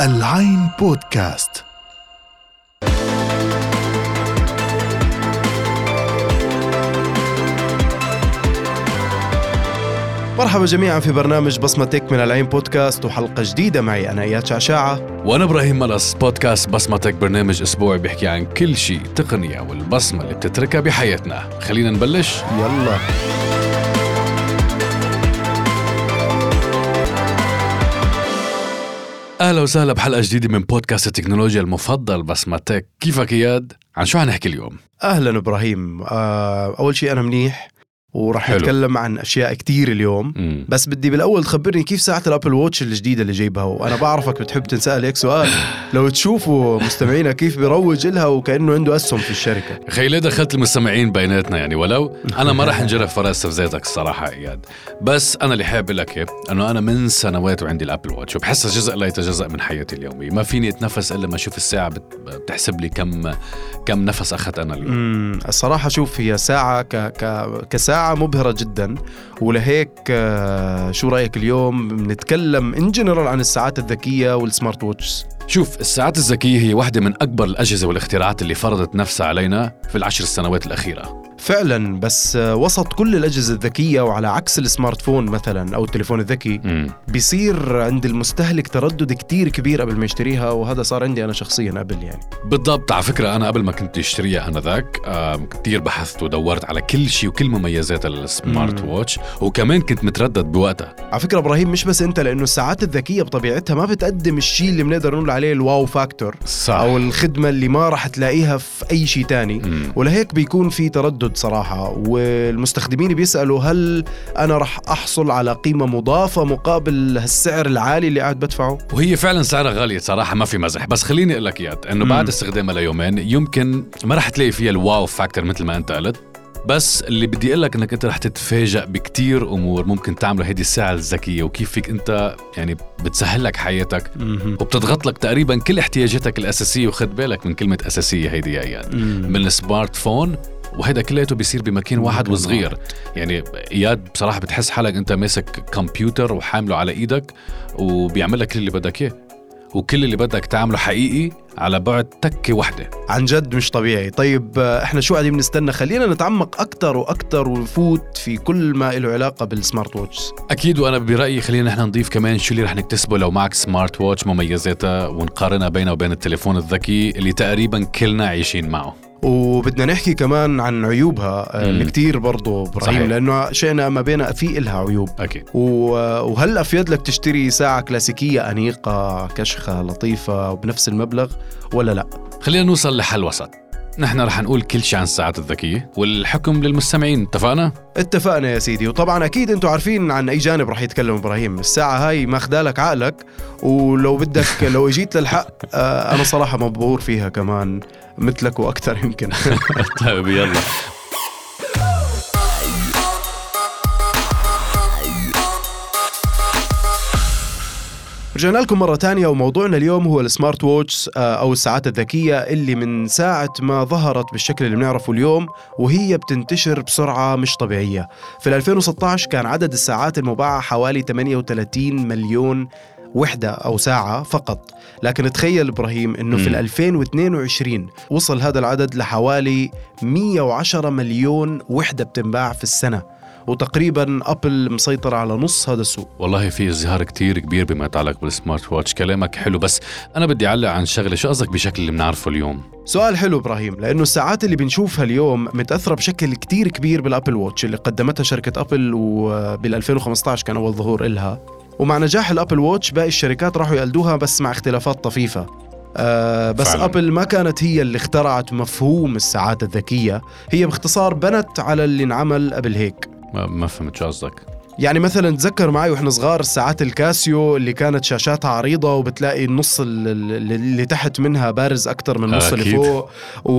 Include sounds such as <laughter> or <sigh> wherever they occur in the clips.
العين بودكاست. مرحبا جميعا في برنامج بصمة تك من العين بودكاست وحلقة جديدة معي أنا إياد شعشاعة. وأنا إبراهيم ملص بودكاست بصمتك برنامج أسبوعي بيحكي عن كل شيء تقنية والبصمة اللي بتتركها بحياتنا. خلينا نبلش. يلا. أهلا وسهلا بحلقة جديدة من بودكاست التكنولوجيا المفضل بصمتك كيفك إياد؟ عن شو حنحكي اليوم؟ أهلا إبراهيم. آه، أول شيء أنا منيح. وراح. نتكلم عن أشياء كتير اليوم. مم. بس بدي بالأول تخبرني كيف ساعة الأبل ووتش الجديدة اللي جايبها؟ وأنا بعرفك بتحب تنسأل هيك سؤال. <sighs> لو تشوفوا مستمعينا كيف بيروج لها وكأنه عنده أسهم في الشركة. خي ليه دخلت المستمعين بيناتنا يعني؟ ولو أنا ما راح نجرب فرق استفزازك الصراحة اياد بس أنا اللي حابب لك إيه، إنه أنا من سنوات وعندي ال Apple Watch وبحسها جزء لا يتجزأ من حياتي اليومية. ما فيني أتنفس إلا ما أشوف الساعة بت- بتحسب لي كم كم نفس أخذت أنا اليوم. الصراحة شوف هي ساعة ك... ك... كساعة مبهرة جدا. ولهيك آه، شو رأيك اليوم؟ بنتكلم in general عن الساعات الذكية وال smart watches شوف الساعات الذكية هي واحدة من أكبر الأجهزة والاختراعات اللي فرضت نفسها علينا في العشر السنوات الأخيرة. فعلا بس وسط كل الأجهزة الذكية وعلى عكس ال smartphone مثلا أو التليفون الذكي مم. بيصير عند المستهلك تردد كتير كبير قبل ما يشتريها وهذا صار عندي أنا شخصيا قبل يعني بالضبط على فكرة أنا قبل ما كنت أشتريها أنذاك آم، كتير بحثت ودورت على كل شيء وكل مميزات ال smart مم. watch وكمان كنت متردد بوقتها على فكرة إبراهيم مش بس أنت لأنه الساعات الذكية بطبيعتها ما بتقدم الشيء اللي بنقدر نقول عليه ال wow factor صح أو الخدمة اللي ما راح تلاقيها في أي شيء تاني مم. ولهيك بيكون في تردد صراحة. والمستخدمين بيسألوا هل أنا راح أحصل على قيمة مضافة مقابل هالسعر العالي اللي قاعد بدفعه؟ وهي فعلا سعرها غالية صراحة ما في مزح. بس خليني أقول لك إنه مم. بعد استخدامها ليومين يمكن ما رح تلاقي فيها ال wow factor مثل ما أنت قلت. بس اللي بدي أقول لك إنك أنت رح تتفاجئ بكتير أمور ممكن تعمله هيدي الساعة الذكية وكيف فيك أنت يعني بتسهل لك حياتك. وبتضغط لك تقريبا كل احتياجاتك الأساسية وخد بالك من كلمة أساسية هيدي يا اياد من ال smartphone وهذا كلياته بيصير بمكان واحد وصغير. يعني إياد بصراحة بتحس حالك أنت ماسك كمبيوتر وحامله على إيدك وبيعمل لك كل اللي بدك إياه. وكل اللي بدك تعمله حقيقي على بعد تكة وحده عن جد مش طبيعي. طيب إحنا شو قاعدين بنستنى خلينا نتعمق أكثر وأكثر ونفوت في كل ما له علاقة بال smart watches أكيد وأنا برأيي خلينا نحن نضيف كمان شو اللي رح نكتسبه لو معك smart watch مميزاتها ونقارنها بينها وبين التليفون الذكي اللي تقريبا كلنا عايشين معه. وبدنا نحكي كمان عن عيوبها آه،. اللي كتير برضه صحيح. إبراهيم لأنه شئنا ما بينا في إلها عيوب أكيد و- وهل أفيد لك تشتري ساعة كلاسيكية أنيقة كشخة لطيفة وبنفس المبلغ ولا لا خلينا نوصل لحل وسط نحن رح نقول كل شيء عن الساعات الذكية والحكم للمستمعين اتفقنا؟ اتفقنا يا سيدي وطبعا أكيد أنتم عارفين عن أي جانب رح يتكلم إبراهيم. الساعة هاي ماخذه لك عقلك ولو بدك <laughs> لو إجيت للحق آه، أنا صراحة مبهور فيها كمان مثلك وأكثر يمكن. <laughs> طيب يلا. رجعنا لكم مرة تانية وموضوعنا اليوم هو السمارت ووتش آه، أو الساعات الذكية اللي من ساعة ما ظهرت بالشكل اللي بنعرفه اليوم وهي بتنتشر بسرعة مش طبيعية. في 2016 كان عدد الساعات المباعة حوالي 38 مليون وحدة أو ساعة فقط. لكن تخيل إبراهيم أنه في مم. ال 2022 وصل هذا العدد لحوالي 110 مليون وحدة بتنباع في السنة. وتقريبا أبل مسيطرة على نص هذا السوق. والله في ازدهار كتير كبير بما يتعلق بال smart watch كلامك حلو بس أنا بدي أعلق عن شغلة. شو قصدك بشكل اللي بنعرفه اليوم؟ سؤال حلو إبراهيم لأنه الساعات اللي بنشوفها اليوم متأثرة بشكل كتير كبير بال Apple Watch اللي قدمتها شركة ابل وبال 2015 كان أول ظهور إلها. ومع نجاح ال Apple Watch باقي الشركات راحوا يقلدوها بس مع اختلافات طفيفة. آه بس. فعلا. ابل ما كانت هي اللي اخترعت مفهوم الساعات الذكية. هي باختصار بنت على اللي انعمل قبل هيك. ما, ما فهمت شو قصدك. يعني مثلا تذكر معي وإحنا صغار الساعات الكاسيو اللي كانت شاشاتها عريضة وبتلاقي النص ال- ال- اللي تحت منها بارز أكتر من النص اللي. فوق. و...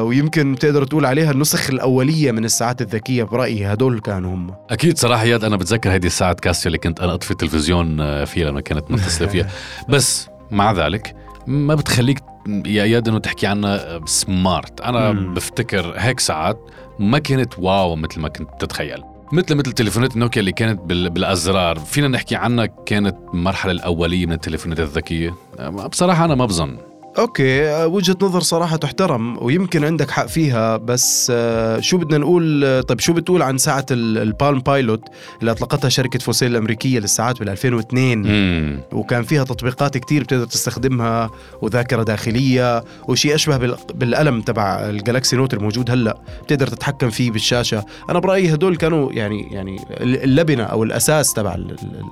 ويمكن تقدر تقول عليها النسخ الأولية من الساعات الذكية برأيي هدول كانوا هم. أكيد صراحة إياد أنا بتذكر هيدي الساعة كاسيو اللي كنت أنا اطفي التلفزيون آه، فيها لما كانت متصلة فيها. <laughs> بس مع ذلك ما بتخليك يا اياد انه تحكي عنها smart. أنا مم. بفتكر هيك ساعات ما كانت wow مثل ما كنت تتخيل. مثل مثل تليفونات نوكيا اللي كانت بال- بالأزرار. فينا نحكي عنها كانت المرحله الأولية من التليفونات الذكية. بصراحة أنا ما بظن. okay آه، وجهة نظر صراحة تحترم ويمكن عندك حق فيها بس آه، شو بدنا نقول آه، طيب شو بتقول عن ساعة ال- ال Palm Pilot اللي أطلقتها شركة فوسيل الامريكيه للساعات بال 2002 امم وكان فيها تطبيقات كتير بتقدر تستخدمها وذاكرة داخلية وشيء أشبه بال- بالقلم تبع ال Galaxy Note الموجود هلأ بتقدر تتحكم فيه بالشاشة. أنا برأيي هدول كانوا يعني يعني اللبنة أو الأساس تبع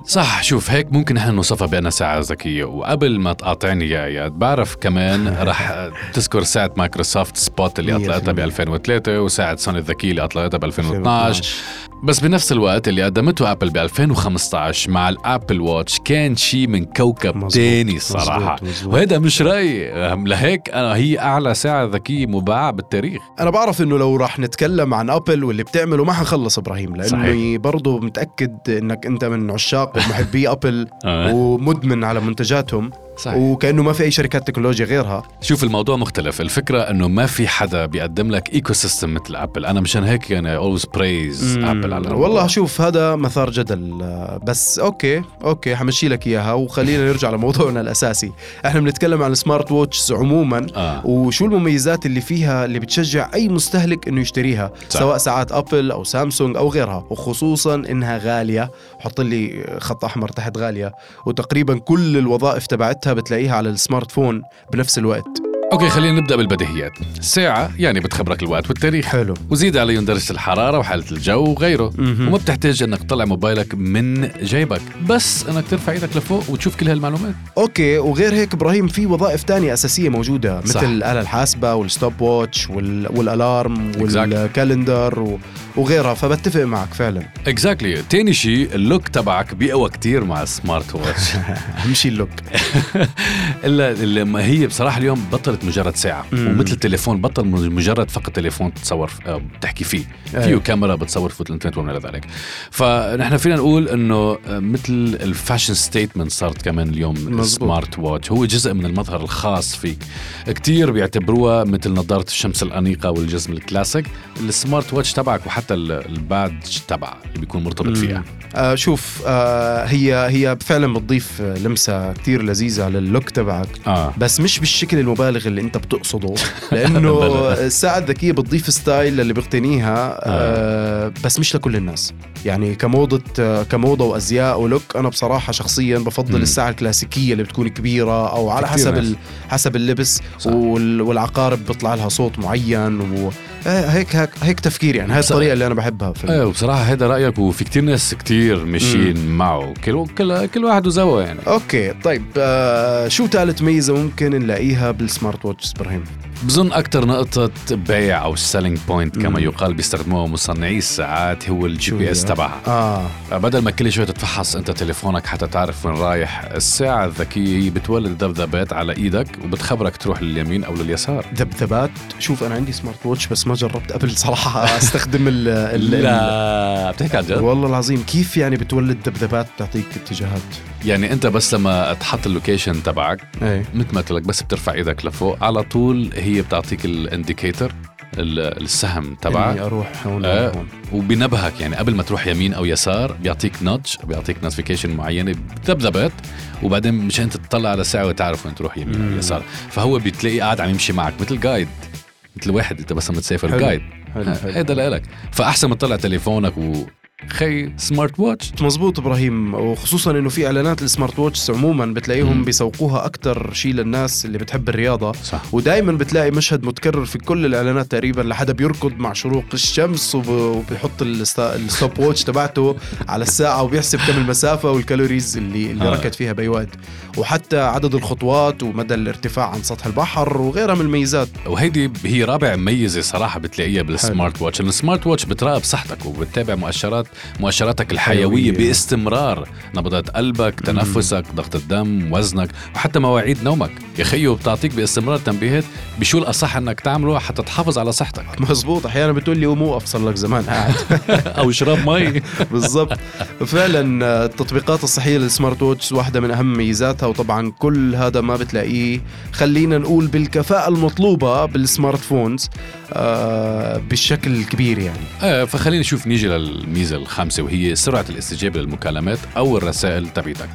صح شوف هيك ممكن نحن نوصفها بأنها ساعة ذكية. وقبل ما تقاطعني يا إياد بعرف كمان رح تذكر ساعة مايكروسوفت SPOT اللي أطلقتها ب بالمية. 2003 وساعة سوني الذكية اللي أطلقتها ب 2012 بس بنفس الوقت اللي قدمته ابل ب 2015 مع ال Apple Watch كان شيء من كوكب مزبوط، تاني صراحة. مزبوط، مزبوط. وهذا مش رأيي. لهيك أنا هي أعلى ساعه ذكية مباعة بالتاريخ. أنا بعرف إنه لو راح نتكلم عن ابل واللي بتعمله ما حنخلص إبراهيم صحيح. برضه متأكد إنك أنت من عشاق ومحبي <laughs> ابل آه. ومدمن على منتجاتهم. صحيح. وكأنه ما في أي شركات تكنولوجيا غيرها. شوف الموضوع مختلف. الفكرة إنه ما في حدا بيقدم لك ecosystem مثل ابل أنا مشان هيك يعني always praise ابل على الموضوع. والله شوف هذا مثار جدل بس okay okay حمشي لك إياها وخلينا نرجع لموضوعنا الأساسي إحنا بنتكلم عن ال smart watch عموما آه. وشو المميزات اللي فيها اللي بتشجع أي مستهلك إنه يشتريها صح. سواء ساعات ابل أو سامسونج أو غيرها وخصوصا إنها غالية حط لي خط أحمر تحت غالية وتقريبا كل الوظائف تبعتها بتلاقيها على ال smartphone بنفس الوقت okay خلينا نبدأ بالبديهيات. ساعة يعني بتخبرك الوقت والتاريخ. حلو. وزيد عليهم درجة الحرارة وحالة الجو وغيره. مهم. وما بتحتاج إنك تطلع موبايلك من جيبك. بس إنك ترفع إيدك لفوق وتشوف كل هالمعلومات. okay وغير هيك إبراهيم في وظائف تانية أساسية موجودة مثل صح. الآلة الحاسبة وال stopwatch وال... وال alarm. وال calendar و... وغيرها. فبتفق معك فعلا. exactly exactly. تاني شيء ال look تبعك بيقوى كتير مع ال smart watch <laughs> أهم شيء ال look. <laughs> الا هي بصراحة اليوم بطلت مجرد ساعة. مم. ومثل التليفون بطل مجرد فقط تليفون تتصور آه، تحكي فيه. فيه أيوة. كاميرا بتصور فوت الانترنت وما إلى ذلك. فنحن فينا نقول إنه آه، مثل ال fashion statement صارت كمان اليوم مزبوط. ال smart watch هو جزء من المظهر الخاص فيك كتير بيعتبروها مثل نظارة الشمس الأنيقة والجسم الكلاسيك. ال smart watch تبعك وحتى ال- ال badge تبعك اللي بيكون مرتبط فيها. آه شوف آه هي هي فعلا بتضيف آه، لمسة كتير لذيذة على ال look تبعك. آه. بس مش بالشكل المبالغ اللي انت بتقصده <laughs> لأنه. <laughs> الساعة الذكية بتضيف style للي بيقتنيها آه بس مش لكل الناس يعني كموضة آه، كموضة وأزياء و look أنا بصراحة شخصيا بفضل مم. الساعة الكلاسيكية اللي بتكون كبيرة أو على حسب. ال... حسب اللبس صح. وال... والعقارب بيطلع لها صوت معين و... آه، هيك هيك هيك تفكير يعني هاي. الطريقة اللي أنا بحبها في إيه وبصراحة هذا رأيك وفي كتير ناس كتير ماشيين معه كل كل كل واحد وزوه يعني okay طيب آه شو ثالث ميزة ممكن نلاقيها بال smart watch إبراهيم بظن أكتر نقطة بيع أو selling point كما مم. يقال بيستخدموها مصنعي الساعات هو ال GPS؟ تبعها. آه. بدل ما كل شوي تتفحص أنت تليفونك حتى تعرف وين رايح الساعة الذكية هي بتولد ذبذبات على إيدك وبتخبرك تروح لليمين أو لليسار. ذبذبات؟ شوف أنا عندي smart watch بس ما جربت قبل صراحة <laughs> أستخدم ال ال لا بتحكي عن جد؟ والله العظيم كيف يعني بتولد ذبذبات بتعطيك اتجاهات؟ يعني أنت بس لما تحط ال location تبعك إيه. مثل ما قلت لك بس بترفع إيدك لفوق. على طول هي بتعطيك ال indicator السهم تبعك إني أروح هون آه. هون وبنبهك يعني قبل ما تروح يمين أو يسار بيعطيك notch بيعطيك notification معينة بتذبذب وبعدين مش انت تطلع على الساعة وتعرف وين تروح يمين مم. أو يسار فهو بتلاقيه قاعد عم يمشي معك مثل guide مثل واحد أنت بس لما تسافر. guide هيدا لإلك فأحسن ما تطلع تليفونك و خي سمارت واتش مزبوط إبراهيم وخصوصا إنه في إعلانات ال smart watch عموما بتلاقيهم. بيسوقوها أكثر شيء للناس اللي بتحب الرياضة. صح. ودائما بتلاقي مشهد متكرر في كل الإعلانات تقريبا لحدا بيركض مع شروق الشمس وب- وبيحط ال stop watch تبعته على الساعة وبيحسب كم المسافة وال calories اللي اللي آه. ركض فيها بأي وقت. وحتى عدد الخطوات ومدى الارتفاع عن سطح البحر وغيرها من الميزات. وهيدي هي رابع ميزة صراحة بتلاقيها بال smart watch ال smart watch بتراقب صحتك وبتتابع مؤشرات مؤشراتك الحيوية حيوية. باستمرار. نبضات قلبك تنفسك ضغط الدم وزنك وحتى مواعيد نومك. يا خيي بتعطيك باستمرار تنبيهات بشو الأصح إنك تعمله حتى تحافظ على صحتك. مزبوط أحيانا بتقول لي قوم وقف صار لك زمان. قاعد <laughs> أو اشرب مي. <laughs> بالضبط. فعلا التطبيقات الصحية لل smart watch واحدة من أهم ميزاتها وطبعا كل هذا ما بتلاقيه. خلينا نقول بالكفاءة المطلوبة بال smart phones آه، بالشكل الكبير يعني. آه فخلينا نشوف نيجي للميزة الخامسه وهي سرعة الاستجابة للمكالمات أو الرسائل تبعتك.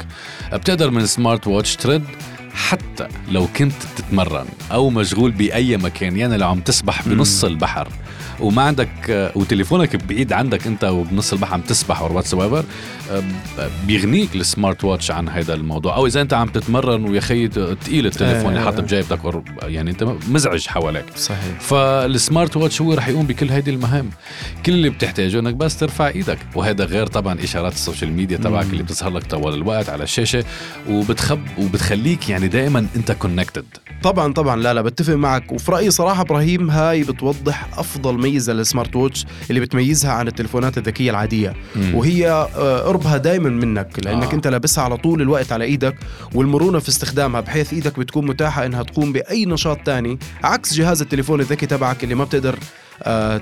بتقدر من smart watch ترد حتى لو كنت تتمرن أو مشغول بأي مكان يعني لو عم تسبح بنص البحر. وما عندك وتليفونك بعيد عندك انت وبنص البحر عم تسبح أو whatsoever بيغنيك ال smart watch عن هذا الموضوع. أو إذا أنت عم تتمرن ويا خيي ثقيل التليفون اللي آه. حاطه بجيبتك يعني أنت مزعج حواليك. صحيح. فال smart watch هو رح يقوم بكل هيدي المهام. كل اللي بتحتاجه إنك بس ترفع إيدك. وهذا غير طبعا إشارات ال social media تبعك اللي بتظهر لك طوال الوقت على الشاشة. وبتخب وبتخليك يعني دائما أنت connected طبعا طبعا. لا لا بتفق معك. وفي رأيي صراحة إبراهيم هاي بتوضح أفضل ميزة لل smart watch اللي بتميزها عن التليفونات الذكية العادية وهي آه، قربها دائما منك لأنك آه. أنت لابسها على طول الوقت على إيدك والمرونة في استخدامها بحيث إيدك بتكون متاحة إنها تقوم بأي نشاط تاني عكس جهاز التليفون الذكي تبعك اللي ما بتقدر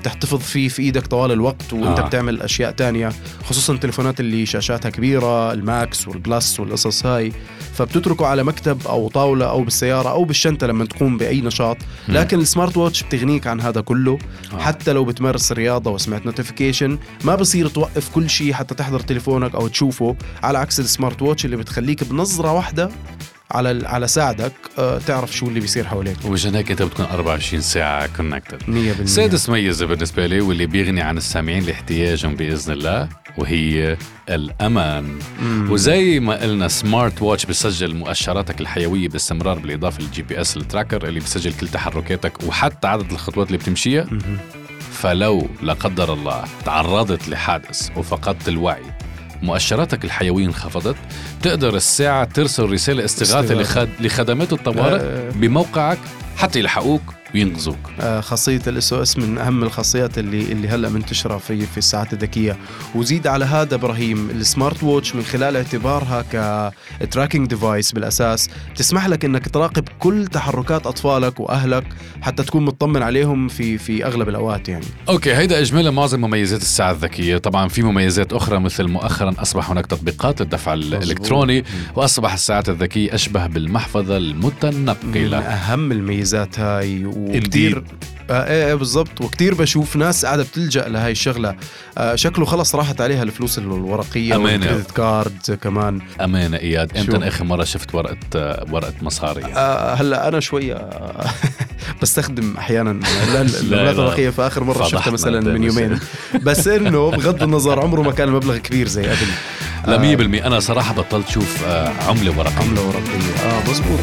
تحتفظ فيه في إيدك طوال الوقت وأنت آه. آه. بتعمل أشياء تانية خصوصا التليفونات اللي شاشاتها كبيرة ال Max وال Plus والقصص هاي فبتتركه على مكتب أو طاولة أو بالسيارة أو بالشنطة لما تقوم بأي نشاط لكن ال smart watch بتغنيك عن هذا كله آه. حتى لو بتمارس رياضه وسمعت notification ما بصير توقف كل شيء حتى تحضر تليفونك أو تشوفه على عكس ال smart watch اللي بتخليك بنظرة واحدة على على ساعدك آه، تعرف شو اللي بيصير حواليك. 100% ومشان هيك انت بتكون 24 ساعة connected 100% سادس ميزة بالنسبة لي واللي بيغني عن السامعين لاحتياجهم بإذن الله وهي الأمان. مم. وزي ما قلنا smart watch بيسجل مؤشراتك الحيوية باستمرار بالإضافة لل GPS ال tracker اللي بيسجل كل تحركاتك وحتى عدد الخطوات اللي بتمشيها. مهم. فلو لا قدر الله تعرضت لحادث وفقدت الوعي مؤشراتك الحيوية انخفضت تقدر الساعة ترسل رسالة استغاثة. لخد... لخدمات الطوارئ آه. بموقعك حتى يلحقوك وينقذوك. آه، خاصية ال SOS من أهم الخاصيات اللي اللي هلأ منتشرة في في الساعات الذكية. وزيد على هذا إبراهيم ال smart watch من خلال اعتبارها ك tracking device بالأساس بتسمح لك إنك تراقب كل تحركات أطفالك وأهلك حتى تكون مطمن عليهم في في أغلب الأوقات يعني. okay هيدا اجمالا معظم مميزات الساعة الذكية. طبعا في مميزات أخرى مثل مؤخرا أصبح هناك تطبيقات للدفع الإلكتروني وأصبح الساعات الذكية أشبه بالمحفظة المتنقله أهم الميزات هاي وكثير آه إيه إيه بالضبط. وكثير بشوف ناس قاعدة بتلجأ لهي الشغلة. آه شكله خلص راحت عليها الفلوس الورقية. والكريدت كارد كمان. أمانة إياد؟ إمتى آخر مرة شفت ورقة آه، ورقة مصاري. يعني. آه هلأ أنا شوية آه، <laughs> بستخدم أحيانا المبلغ لا. الورقية. فاخر مرة شفتها مثلا من. يومين. بس إنه بغض النظر عمره ما كان المبلغ كبير زي قبل لا 100% أنا صراحة بطلت شوف آه، عملة ورقية. عملة ورقية. آه مزبوط.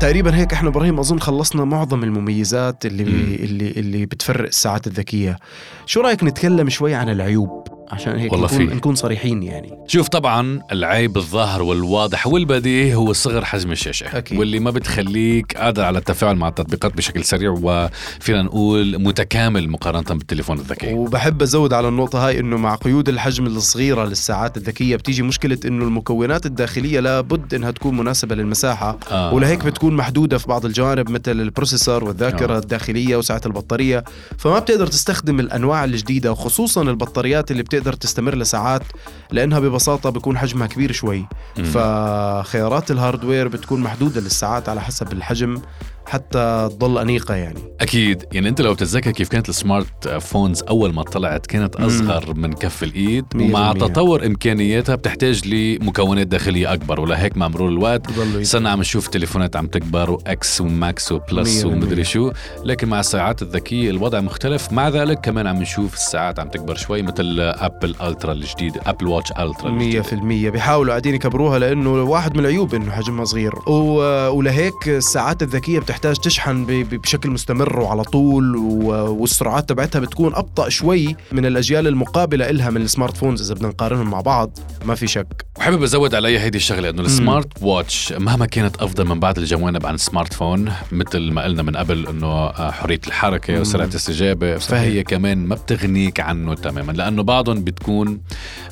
تقريبا هيك إحنا إبراهيم أظن خلصنا معظم المميزات اللي مم. اللي اللي بتفرق الساعات الذكية شو رأيك نتكلم شوي عن العيوب عشان هيك والله نكون. نكون صريحين يعني شوف طبعا العيب الظاهر والواضح والبديهي هو صغر حجم الشاشة أكيد. واللي ما بتخليك قادر على التفاعل مع التطبيقات بشكل سريع وفينا نقول متكامل مقارنة بالتليفون الذكي وبحب أزود على النقطة هاي إنه مع قيود الحجم الصغيرة للساعات الذكية بتيجي مشكلة إنه المكونات الداخلية لابد إنها تكون مناسبة للمساحة آه. ولهيك بتكون محدودة في بعض الجوانب مثل البروسيسور والذاكرة آه. الداخلية وسعة البطارية فما بتقدر تستخدم الأنواع الجديدة وخصوصا البطاريات اللي بتقدر تستمر لساعات لأنها ببساطة بيكون حجمها كبير شوي مم. فخيارات ال hardware بتكون محدودة للساعات على حسب الحجم حتى تضل أنيقة يعني أكيد يعني أنت لو بتتذكر كيف كانت ال smart phones أول ما طلعت كانت مم. أصغر من كف الإيد مية ومع. تطور إمكانياتها بتحتاج لمكونات داخلية أكبر ولهيك مع مرور الوقت صرنا عم نشوف تليفونات عم تكبر و X و Max و Plus. ومدري شو لكن مع الساعات الذكية الوضع مختلف مع ذلك كمان عم نشوف الساعات عم تكبر شوي مثل ابل Ultra الجديد ابل watch في المية بيحاولوا قاعدين يكبروها لأنه واحد من العيوب إنه حجمها صغير. ولهيك الساعات الذكية بتحتاج تشحن ب... ب- بشكل مستمر وعلى طول. والسرعات تبعتها بتكون أبطأ شوي من الأجيال المقابلة إلها من ال smart phones إذا بدنا نقارنهم مع بعض ما في شك وحابب أزود علي هيدي الشغلة إنه ال smart watch مهما كانت أفضل من بعض الجوانب عن ال smart phone مثل ما قلنا من قبل إنه آه، حرية الحركة مم. وسرعة الاستجابة فهي كمان ما بتغنيك عنه تماما لأنه بعضهم بتكون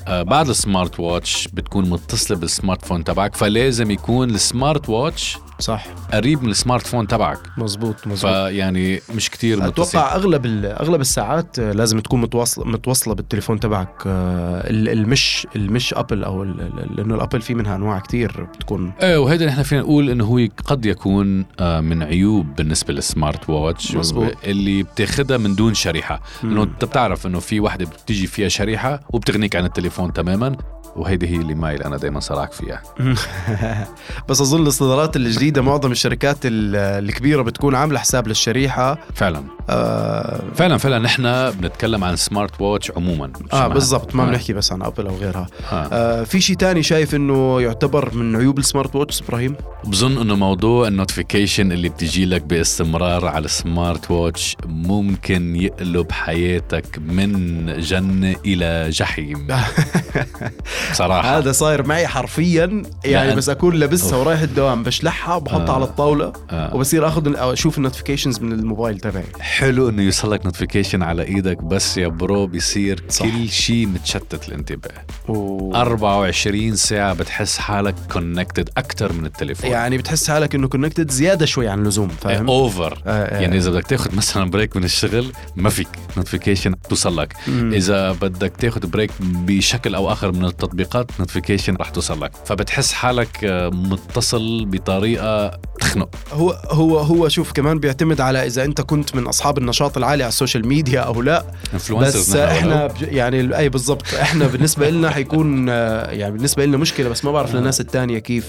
آه، بعض ال smart watch بتكون متصلة بال smart phone تبعك فلازم يكون ال smart watch صح. قريب من ال smart phone تبعك. مزبوط مزبوط فيعني مش كتير متصل. أتوقع اغلب أغلب الساعات لازم تكون متواصلة متوصله بالتليفون تبعك. آه، ال- المش المش أبل أو لأنه الأبل في منها أنواع كتير بتكون. إيه وهيدا نحن فينا نقول إنه هو قد يكون آه، من عيوب بالنسبة لل smart watch مزبوط. اللي بتاخدها من دون شريحة. إنه أنت بتعرف إنه في وحدة بتيجي فيها شريحة وبتغنيك عن التليفون تماما. وهيدي هي اللي مايل أنا دائما صراعك فيها. <laughs> بس أظن الاصدارات الجديدة معظم الشركات ال- الكبيرة بتكون عاملة حساب للشريحة. فعلا. آه, فعلا فعلا نحن بنتكلم عن smart watch عموما آه بالضبط ما آه. بنحكي بس عن أبل أو غيرها آه. آه في شيء تاني شايف إنه يعتبر من عيوب ال smart watch إبراهيم بظن إنه موضوع ال notification اللي بتجي لك باستمرار على ال smart watch ممكن يقلب حياتك من جنة إلى جحيم <laughs> صراحة هذا صاير معي حرفيا يعني لا، بس أكون لابسها ورايح الدوام بشلحها بحطها آه. على الطاولة آه. وبصير آخذ أشوف ال notifications من الموبايل تبعي <laughs> حلو إنه يوصلك notification على إيدك بس يا bro بيصير صح. كل شيء متشتت الانتباه. و... 24 ساعة بتحس حالك connected أكثر من التليفون. يعني بتحس حالك إنه connected زيادة شوي عن اللزوم فاهم؟ over آه، آه. يعني إذا بدك تاخذ مثلا break من الشغل ما فيك notification توصل لك. مم. إذا بدك تاخذ break بشكل أو آخر من التطبيقات notification رح توصل لك. فبتحس حالك آه، متصل بطريقة تخنق. هو هو هو شوف كمان بيعتمد على إذا أنت كنت من أصحاب النشاط العالي على ال social media أو لا. بس إحنا يعني أي بالضبط. إحنا بالنسبة لنا حيكون آه، يعني بالنسبة لنا مشكلة بس ما بعرف للناس الثانية كيف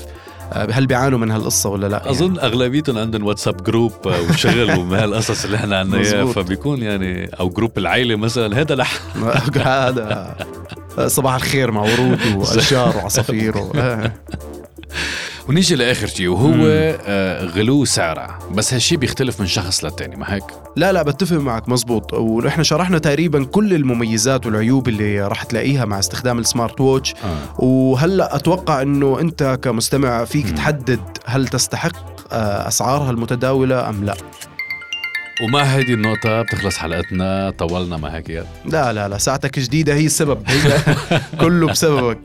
آه، هل بيعانوا من هالقصة ولا لا؟ يعني. اظن أغلبيتهم عندهم واتساب group آه، وشغل <laughs> ومن هالقصص اللي إحنا إياها. مزبوط. فبيكون يعني أو group العائله مثلا هذا لح <laughs> هذا صباح الخير مع ورود <laughs> وأشجار وعصافير و... ونيجي لآخر شيء وهو آه، غلو سعرها بس هالشيء بيختلف من شخص للتاني ما هيك؟ لا لا بتفق معك مزبوط. ونحن شرحنا تقريبا كل المميزات والعيوب اللي راح تلاقيها مع استخدام السمارت ووتش. آه. وهلأ أتوقع إنه أنت كمستمع فيك مم. تحدد هل تستحق آه، أسعارها المتداولة أم لا. ومع هذه النقطة بتخلص حلقتنا طولنا ما هيك يا لا لا لا ساعتك جديدة هي السبب هي <laughs> كله بسببك.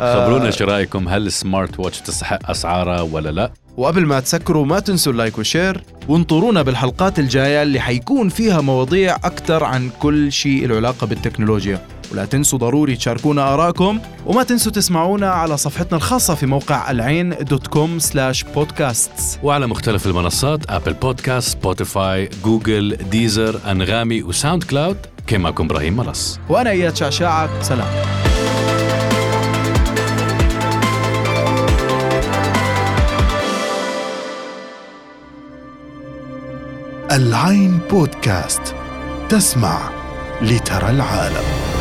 آه، خبرونا شو رأيكم هل السمارت واتش تستحق أسعارها ولا لا؟ وقبل ما تسكروا ما تنسوا ال like وال share وانطرونا بالحلقات الجاية اللي حيكون فيها مواضيع أكثر عن كل شيء له علاقة بالتكنولوجيا. ولا تنسوا ضروري تشاركونا آراءكم وما تنسوا تسمعونا على صفحتنا الخاصة في موقع العين dot com slash podcasts وعلى مختلف المنصات Apple Podcast Spotify Google Deezer أنغامي و SoundCloud كان معكم إبراهيم ملص. وأنا إياد شعشاعة سلام. العين بودكاست تسمع لترى العالم.